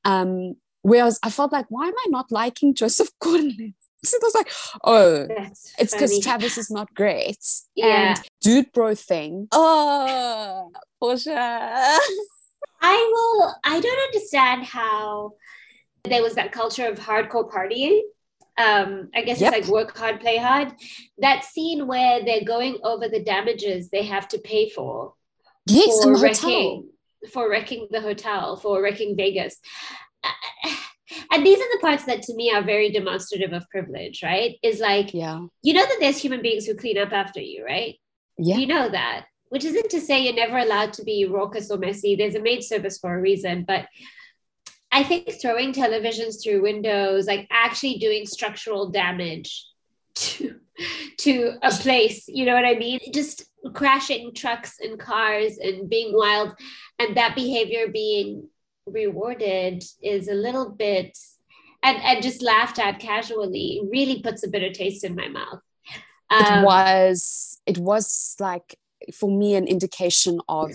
Um, whereas I felt like, why am I not liking Joseph Gordon? So I was like, oh, That's it's because. Travis is not great. Yeah. And dude bro thing. Oh, Portia. [LAUGHS] I will. I don't understand how there was that culture of hardcore partying. Um, I guess Yep. it's like work hard, play hard. That scene where they're going over the damages they have to pay for Yes, for wrecking for wrecking the hotel for wrecking Vegas. And these are the parts that to me are very demonstrative of privilege, right? Is like Yeah. you know that there's human beings who clean up after you, right? Yeah. You know that, which isn't to say you're never allowed to be raucous or messy. There's a maid service for a reason. But I think throwing televisions through windows, like actually doing structural damage to, to a place, you know what I mean? Just crashing trucks and cars and being wild, and that behavior being rewarded is a little bit and, and just laughed at casually really puts a bitter taste in my mouth. it Um, was it was like for me an indication of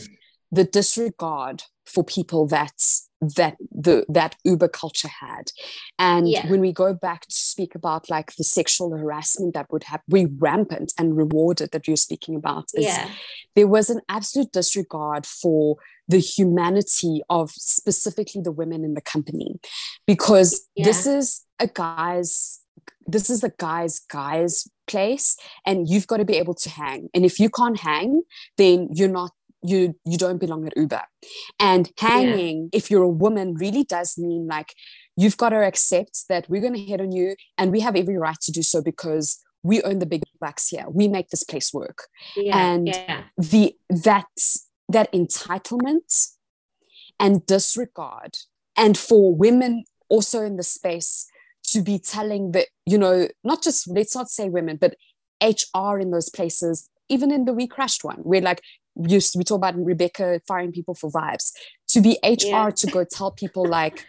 the disregard for people that that the that uber culture had and Yeah. when we go back to speak about like the sexual harassment that would have be rampant and rewarded that you're speaking about is yeah. there was an absolute disregard for the humanity of specifically the women in the company because this is a guy's this is a guy's guy's place and you've got to be able to hang and if you can't hang then you're not you you don't belong at uber and hanging if you're a woman really does mean like you've got to accept that we're going to hit on you and we have every right to do so because we own the big bucks here we make this place work Yeah. and yeah. the that that entitlement and disregard and for women also in the space to be telling that you know not just let's not say women but hr in those places even in the we crashed one where like you, we talk about rebecca firing people for vibes to be hr Yeah. to go tell people like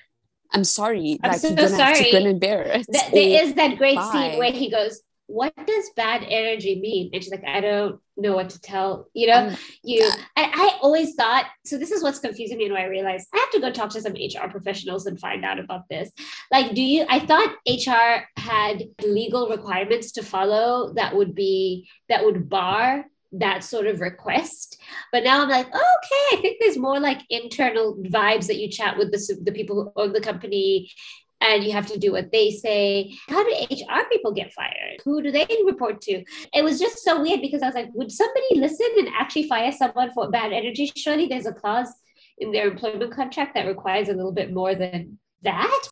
i'm sorry I'm like so you're gonna have to sorry. grin and bear it Th- there is that great bye. scene where he goes, What does bad energy mean? And she's like, I don't know what to tell, you know, Um, you. And I always thought, so this is what's confusing me and why I realized I have to go talk to some HR professionals and find out about this. Like, do you, I thought HR had legal requirements to follow that would be, that would bar that sort of request. But now I'm like, oh, okay, I think there's more like internal vibes that you chat with the, the people who own the company and you have to do what they say. How do HR people get fired? Who do they report to? It was just so weird because I was like, would somebody listen and actually fire someone for bad energy? Surely there's a clause in their employment contract that requires a little bit more than that.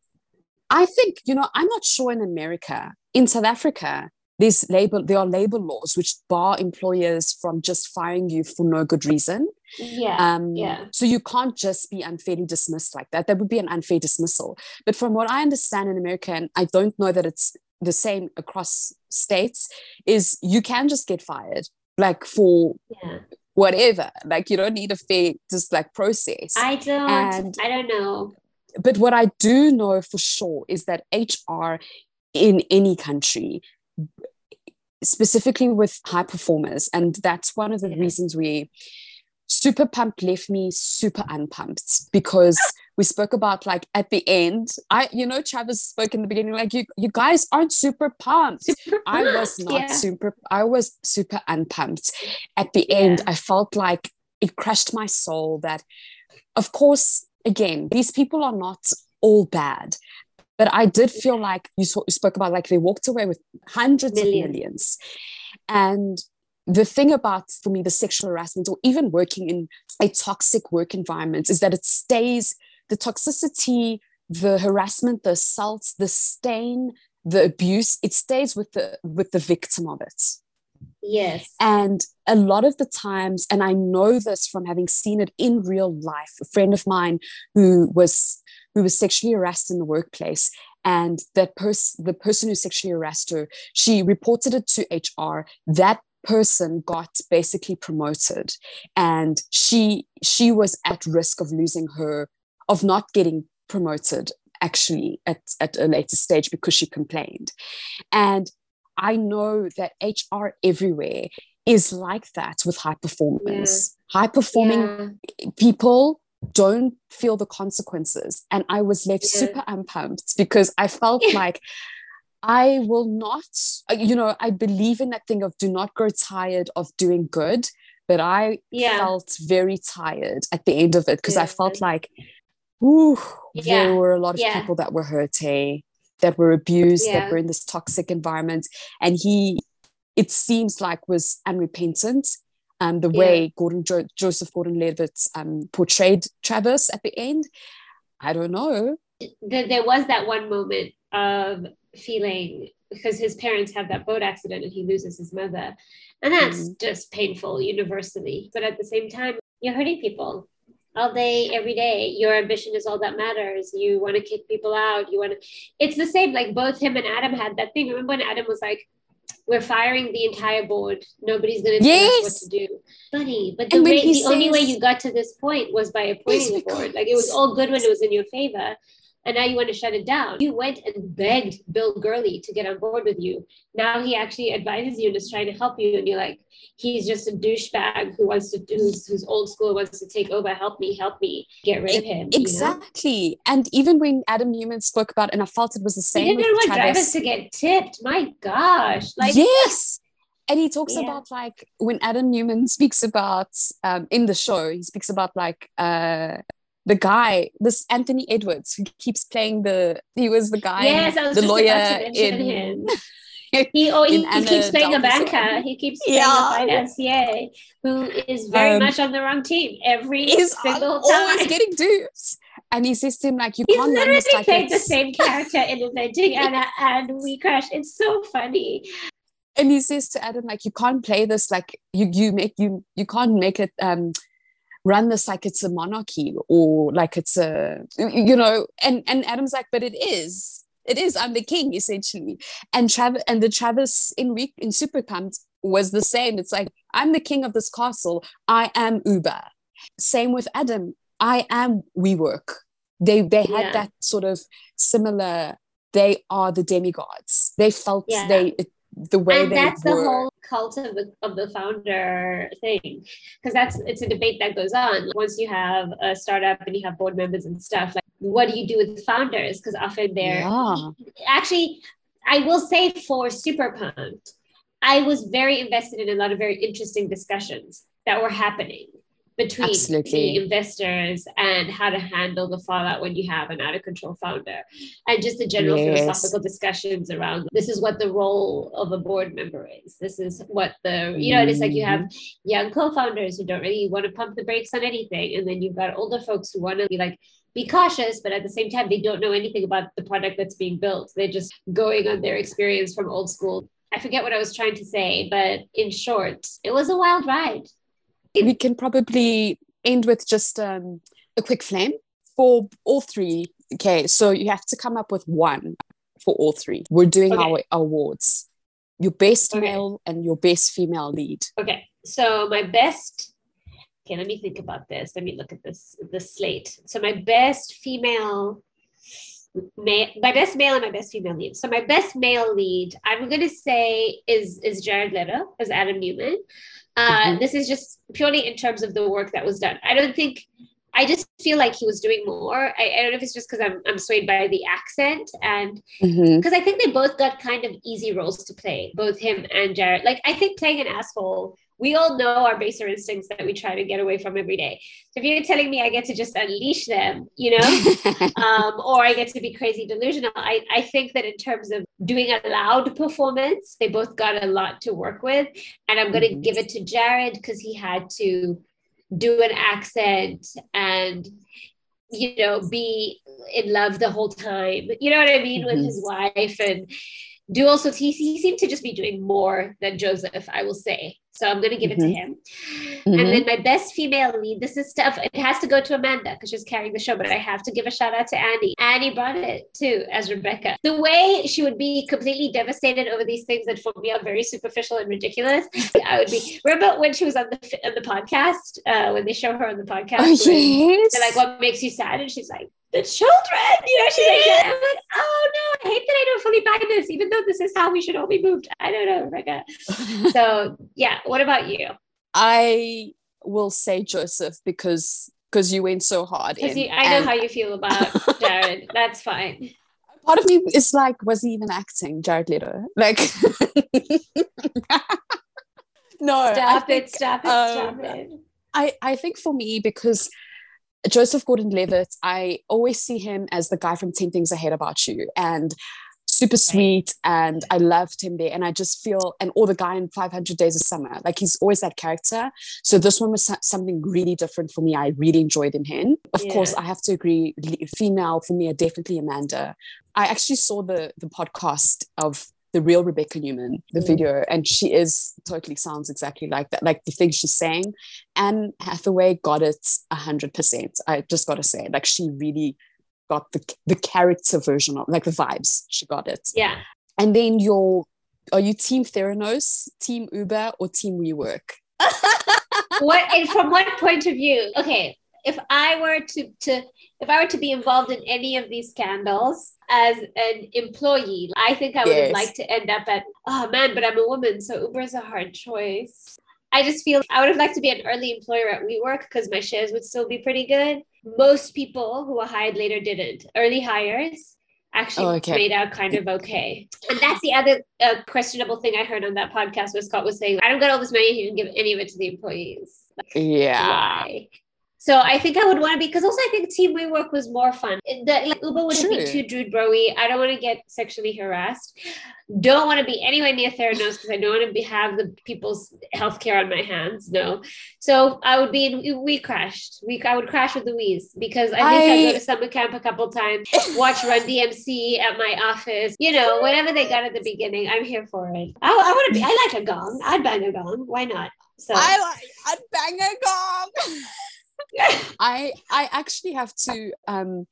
I think, you know, I'm not sure in America. In South Africa, there's labor, there are labor laws which bar employers from just firing you for no good reason. Yeah. Um, yeah. So you can't just be unfairly dismissed like that. That would be an unfair dismissal. But from what I understand in America, and I don't know that it's the same across states, is you can just get fired, like for yeah. whatever. Like you don't need a fair just like process. I don't, And- I don't know. but what I do know for sure is that HR in any country, specifically with high performers, and that's one of the Yeah. reasons we super pumped left me super unpumped because [LAUGHS] we spoke about like at the end i you know travis spoke in the beginning like you you guys aren't super pumped i was not Yeah. super i was super unpumped at the end Yeah. i felt like it crushed my soul that of course again these people are not all bad but i did feel like you, saw, you spoke about like they walked away with hundreds Millions. of millions and the thing about for me the sexual harassment or even working in a toxic work environment is that it stays the toxicity the harassment the assaults the stain the abuse it stays with the with the victim of it Yes. and a lot of the times, and I know this from having seen it in real life, a friend of mine who was who was sexually harassed in the workplace, and that person the person who sexually harassed her she reported it to hr that person got basically promoted and she she was at risk of losing her of not getting promoted actually at, at a later stage because she complained and i know that hr everywhere is like that with high performance yeah. Mm. high performing yeah. people don't feel the consequences and i was left yeah. super unpumped because i felt like I will not, uh, you know, I believe in that thing of do not grow tired of doing good. But I yeah. felt very tired at the end of it because yeah. I felt like, ooh, yeah. there were a lot of people that were hurting, that were abused, that were in this toxic environment. And he, it seems like, was unrepentant. Um, the way Gordon jo- Joseph Gordon-Levitt um, portrayed Travis at the end, I don't know. There was that one moment of feeling because his parents have that boat accident and he loses his mother. And that's mm. just painful universally. But at the same time, you're hurting people all day, every day. Your ambition is all that matters. You want to kick people out. You want to, it's the same. Like both him and Adam had that thing. Remember when Adam was like, we're firing the entire board. Nobody's going to tell yes. us what to do. Funny. But the, way, the says, only way you got to this point was by appointing the board. Like it was all good when it was in your favor and now you want to shut it down. You went and begged Bill Gurley to get on board with you. Now he actually advises you and is trying to help you, and you're like, he's just a douchebag who wants to do who's, who's old school wants to take over. Help me, help me, get rid of him. Exactly. You know? And even when Adam Neumann spoke about, and I felt it was the same. He didn't want Travis. drivers to get tipped. My gosh! Like yes. And he talks yeah. about like when Adam Neumann speaks about um, in the show, he speaks about like uh, the guy, this Anthony Edwards, who keeps playing the he was the guy, yes, I was the lawyer in him. [LAUGHS] he oh he, he keeps playing a banker. He keeps playing yeah. a financier who is very um, much on the wrong team every he's single time. Always getting dupes. And he says to him like, "You He's can't." He's literally played the same character in Inventing Anna and We Crash. It's so funny. And he says to Adam like, "You can't play this like you you make you you can't make it um run this like it's a monarchy or like it's a you know and and adam's like but it is it is i'm the king essentially and travis and the travis in week in super pumped was the same it's like i'm the king of this castle i am uber same with adam i am WeWork they they had yeah. that sort of similar they are the demigods they felt yeah. they the way and that's were. the whole cult of the, of the founder thing. Because that's it's a debate that goes on. Once you have a startup and you have board members and stuff like what do you do with founders? Because often they're yeah. actually i will say for super pumped i was very invested in a lot of very interesting discussions that were happening between Absolutely. the investors and how to handle the fallout when you have an out of control founder and just the general yes. philosophical discussions around this is what the role of a board member is this is what the you know it's like you have mm-hmm. young co-founders who don't really want to pump the brakes on anything and then you've got older folks who want to be like be cautious, but at the same time, they don't know anything about the product that's being built. They're just going on their experience from old school. I forget what I was trying to say, but in short, it was a wild ride we can probably end with just um, a quick flame for all three. Okay, so you have to come up with one for all three. We're doing okay. our awards. Your best okay. male and your best female lead. Okay, so my best. Okay, let me think about this. Let me look at this the slate. So my best female my best male and my best female lead. So my best male lead, I'm gonna say is is Jared Leto as Adam Neumann. Uh, mm-hmm. This is just purely in terms of the work that was done. I don't think. I just feel like he was doing more. I, I don't know if it's just because I'm, I'm swayed by the accent and because mm-hmm. I think they both got kind of easy roles to play, both him and Jared. Like I think playing an asshole we all know our baser instincts that we try to get away from every day. So if you're telling me I get to just unleash them, you know, [LAUGHS] um, or I get to be crazy delusional, I, I think that in terms of doing a loud performance, they both got a lot to work with. And I'm going to mm-hmm. give it to Jared because he had to do an accent and you know be in love the whole time you know what i mean mm-hmm. with his wife and do also he, he seemed to just be doing more than Joseph, I will say. So I'm going to give mm-hmm. it to mm-hmm. him. Mm-hmm. And then my best female lead, this is stuff, it has to go to Amanda because she's carrying the show, but I have to give a shout out to Annie. Annie brought it too as Rebecca. The way she would be completely devastated over these things that for me are very superficial and ridiculous, I would be. Remember when she was on the on the podcast, uh, when they show her on the podcast? Oh, yes. They're like, what makes you sad? And she's like, the children. You know, she's like, yeah. I'm like, oh no, I hate that I don't fully buy this, even though this is how we should all be moved. I don't know, Rebecca. [LAUGHS] so yeah, what about you? I will say Joseph because because you went so hard. Because I know how you feel about [LAUGHS] Jared. That's fine. Part of me is like, was he even acting, Jared Leto? Like, [LAUGHS] no. Stop think, it! Stop it! Um, stop it! I I think for me because Joseph Gordon Levitt, I always see him as the guy from 10 Things I Hate About You and super sweet. And I loved him there. And I just feel, and or the guy in 500 Days of Summer, like he's always that character. So this one was something really different for me. I really enjoyed in him. Of yeah. course, I have to agree, female for me are definitely Amanda. I actually saw the the podcast of the real Rebecca Neumann, the mm. video, and she is totally sounds exactly like that, like the things she's saying. Anne Hathaway got it a hundred percent. I just got to say, like she really got the the character version of like the vibes. She got it. Yeah. And then your are you team Theranos, team Uber, or team WeWork? [LAUGHS] what and from what point of view? Okay, if I were to to if I were to be involved in any of these scandals as an employee, I think I would yes. like to end up at, oh man, but I'm a woman, so Uber is a hard choice. I just feel I would have liked to be an early employer at WeWork because my shares would still be pretty good. Most people who were hired later didn't. Early hires actually oh, okay. made out kind of okay. And that's the other uh, questionable thing I heard on that podcast where Scott was saying, I don't get all this money, you can give any of it to the employees. Like, yeah. Why? So I think I would want to be because also I think team WeWork was more fun. The, like Uber would sure. be too Broy. I don't want to get sexually harassed. Don't want to be anywhere near Theranos because I don't want to be have the people's healthcare on my hands. No. So I would be in we crashed. We I would crash with Louise because I think I, I go to summer camp a couple times, watch Run DMC at my office. You know, whatever they got at the beginning, I'm here for it. I, I want to be. I like a gong. I'd bang a gong. Why not? So I like. I'd bang a gong. [LAUGHS] I I actually have to um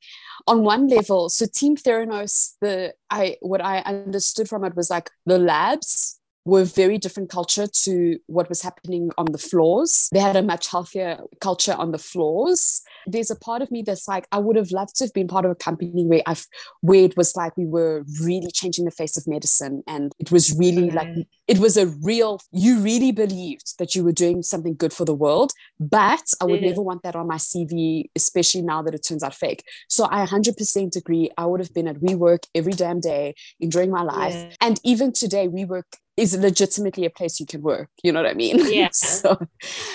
on one level so team theranos the I what I understood from it was like the labs were very different culture to what was happening on the floors. They had a much healthier culture on the floors. There's a part of me that's like, I would have loved to have been part of a company where I've where it was like we were really changing the face of medicine. And it was really like it was a real, you really believed that you were doing something good for the world. But I would yeah. never want that on my CV, especially now that it turns out fake. So I 100% agree. I would have been at WeWork every damn day, enjoying my life. Yeah. And even today, WeWork is legitimately a place you can work. You know what I mean? [LAUGHS] Yeah. so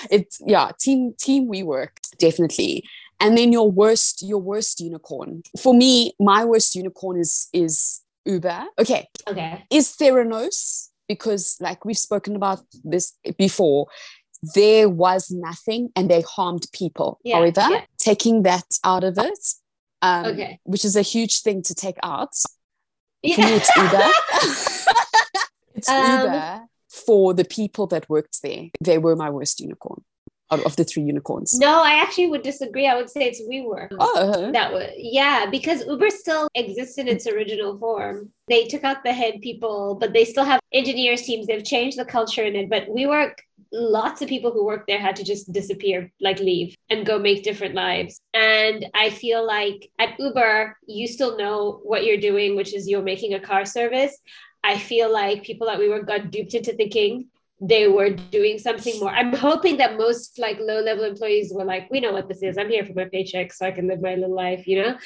it's yeah, team team WeWork definitely. And then your worst your worst unicorn. For me, my worst unicorn is is Uber. Okay. Okay. Is Theranos because like we've spoken about this before there was nothing and they harmed people. Yeah, However, yeah. taking that out of it, um, okay. which is a huge thing to take out. Yeah. For me, it's Uber. [LAUGHS] it's um, Uber for the people that worked there. They were my worst unicorn of the three unicorns. No, I actually would disagree. I would say it's WeWork. Oh, uh-huh. that was yeah, because Uber still exists in its original form. They took out the head people, but they still have engineers teams. They've changed the culture in it, but we work Lots of people who work there had to just disappear, like leave and go make different lives. And I feel like at Uber, you still know what you're doing, which is you're making a car service. I feel like people that we WeWork got duped into thinking they were doing something more. I'm hoping that most like low level employees were like, we know what this is. I'm here for my paycheck so I can live my little life, you know?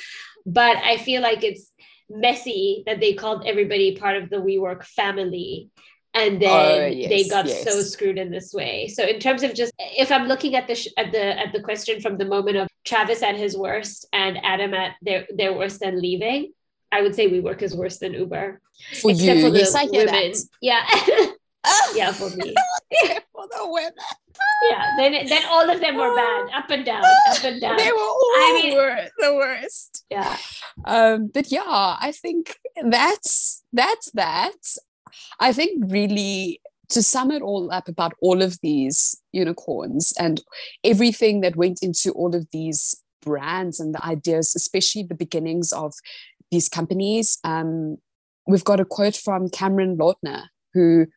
But I feel like it's messy that they called everybody part of the WeWork family. And then uh, yes, they got yes. so screwed in this way. So in terms of just if I'm looking at the sh- at the at the question from the moment of Travis at his worst and Adam at their their worst and leaving, I would say WeWork is worse than Uber. For Except you, for the yes, women. Yeah. [LAUGHS] yeah, for me. [LAUGHS] for the women. yeah, then then all of them were bad, [LAUGHS] up and down, up and down. They were all I mean, wor- the worst. Yeah. Um, but yeah, I think that's that's that. I think really to sum it all up about all of these unicorns and everything that went into all of these brands and the ideas, especially the beginnings of these companies. Um, we've got a quote from Cameron Lautner, who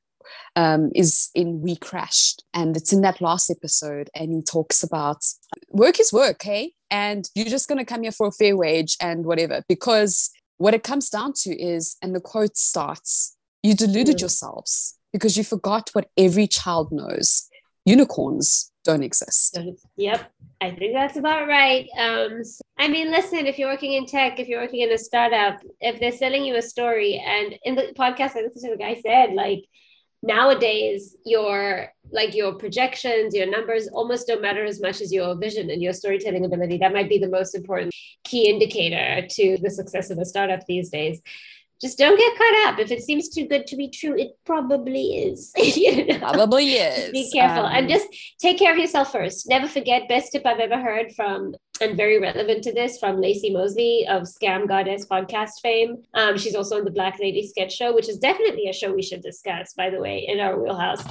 um, is in We Crashed, and it's in that last episode, and he talks about work is work, hey, and you're just going to come here for a fair wage and whatever, because what it comes down to is, and the quote starts, you deluded mm. yourselves because you forgot what every child knows. Unicorns don't exist. Yep. I think that's about right. Um, I mean, listen, if you're working in tech, if you're working in a startup, if they're selling you a story, and in the podcast I listened to the guy said, like, nowadays your like your projections your numbers almost don't matter as much as your vision and your storytelling ability that might be the most important key indicator to the success of a startup these days just don't get caught up. If it seems too good to be true, it probably is. [LAUGHS] you know? Probably is. Be careful um, and just take care of yourself first. Never forget. Best tip I've ever heard from, and very relevant to this, from Laci Mosley of Scam Goddess podcast fame. Um, she's also on the Black Lady Sketch Show, which is definitely a show we should discuss, by the way, in our wheelhouse.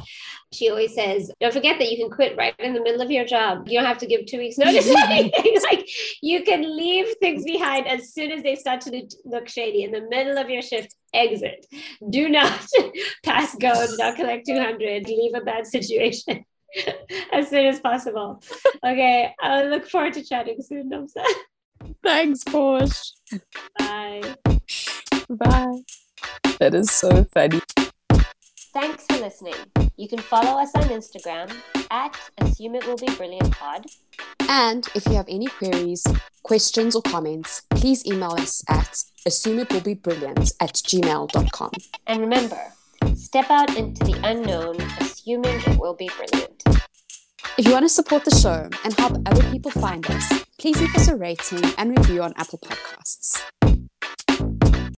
She always says, "Don't forget that you can quit right in the middle of your job. You don't have to give two weeks [LAUGHS] notice [LAUGHS] anything. like you can leave things behind as soon as they start to look shady in the middle of your." your shift, exit. Do not [LAUGHS] pass go, do not collect 200, leave a bad situation [LAUGHS] as soon as possible. Okay, I look forward to chatting soon, Namsa. [LAUGHS] Thanks, Portia. Bye. Bye. That is so funny. Thanks for listening. You can follow us on Instagram at Assume It Will Be Brilliant Pod. And if you have any queries, questions, or comments, please email us at assumeitwillbebrilliant at gmail.com. And remember, step out into the unknown, assuming it will be brilliant. If you want to support the show and help other people find us, please leave us a rating and review on Apple Podcasts.